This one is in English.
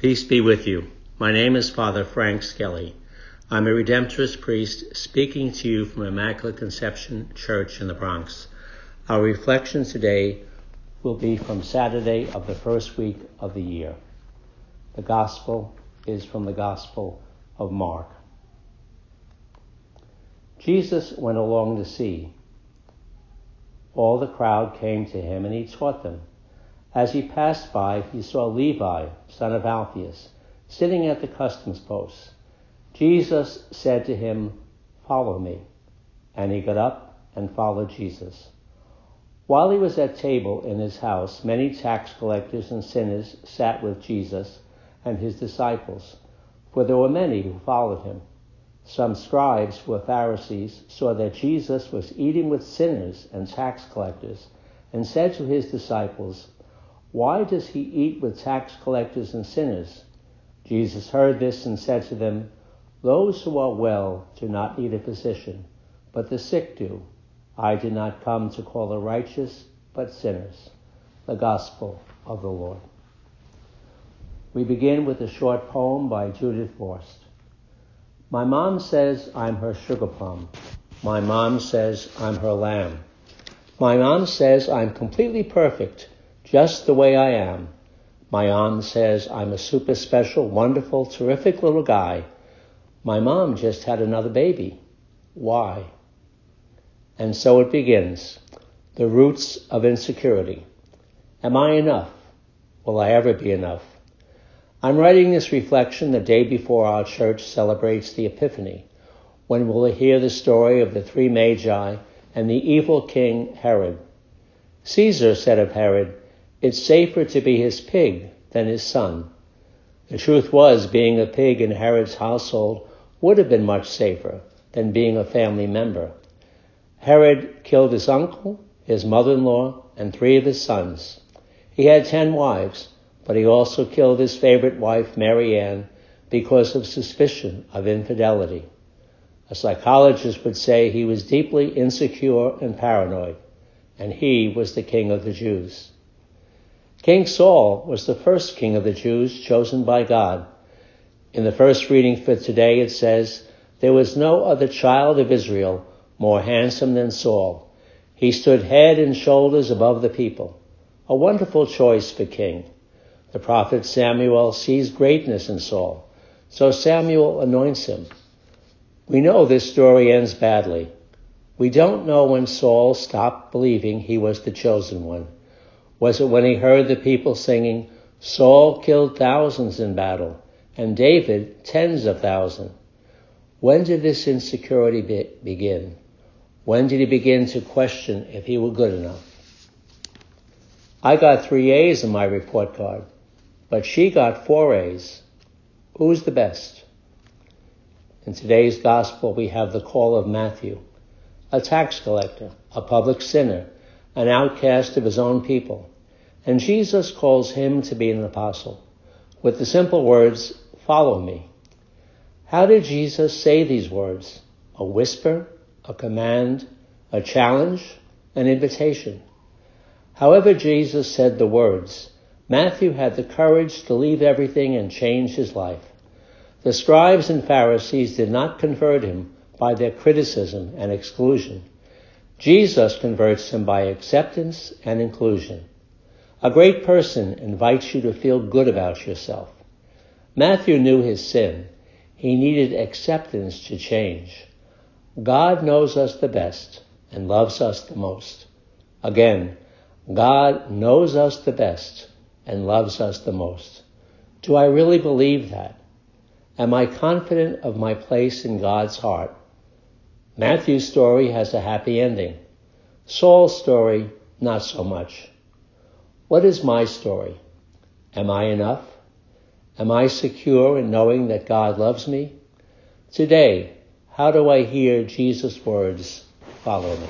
Peace be with you. My name is Father Frank Skelly. I'm a Redemptorist priest speaking to you from Immaculate Conception Church in the Bronx. Our reflection today will be from Saturday of the first week of the year. The Gospel is from the Gospel of Mark. Jesus went along the sea. All the crowd came to him and he taught them. As he passed by, he saw Levi, son of Alphaeus, sitting at the customs post. Jesus said to him, Follow me. And he got up and followed Jesus. While he was at table in his house, many tax collectors and sinners sat with Jesus and his disciples, for there were many who followed him. Some scribes who were Pharisees saw that Jesus was eating with sinners and tax collectors, and said to his disciples, why does he eat with tax collectors and sinners? Jesus heard this and said to them, Those who are well do not need a physician, but the sick do. I did not come to call the righteous, but sinners. The Gospel of the Lord. We begin with a short poem by Judith Viorst. My mom says I'm her sugar plum. My mom says I'm her lamb. My mom says I'm completely perfect just the way I am. My aunt says I'm a super special, wonderful, terrific little guy. My mom just had another baby. Why? And so it begins. The roots of insecurity. Am I enough? Will I ever be enough? I'm writing this reflection the day before our church celebrates the Epiphany, when we'll hear the story of the three magi and the evil king Herod. Caesar said of Herod, it's safer to be his pig than his son. The truth was, being a pig in Herod's household would have been much safer than being a family member. Herod killed his uncle, his mother-in-law, and three of his sons. He had ten wives, but he also killed his favorite wife, Mary Ann, because of suspicion of infidelity. A psychologist would say he was deeply insecure and paranoid, and he was the king of the Jews. King Saul was the first king of the Jews chosen by God. In the first reading for today, it says, There was no other child of Israel more handsome than Saul. He stood head and shoulders above the people. A wonderful choice for king. The prophet Samuel sees greatness in Saul, so Samuel anoints him. We know this story ends badly. We don't know when Saul stopped believing he was the chosen one. Was it when he heard the people singing, Saul killed thousands in battle, and David tens of thousands? When did this insecurity be- begin? When did he begin to question if he were good enough? I got three A's in my report card, but she got four A's. Who's the best? In today's gospel, we have the call of Matthew, a tax collector, a public sinner, an outcast of his own people. And Jesus calls him to be an apostle with the simple words, Follow me. How did Jesus say these words? A whisper, a command, a challenge, an invitation. However, Jesus said the words, Matthew had the courage to leave everything and change his life. The scribes and Pharisees did not convert him by their criticism and exclusion. Jesus converts him by acceptance and inclusion. A great person invites you to feel good about yourself. Matthew knew his sin. He needed acceptance to change. God knows us the best and loves us the most. Again, God knows us the best and loves us the most. Do I really believe that? Am I confident of my place in God's heart? Matthew's story has a happy ending. Saul's story, not so much. What is my story? Am I enough? Am I secure in knowing that God loves me? Today, how do I hear Jesus' words, follow me?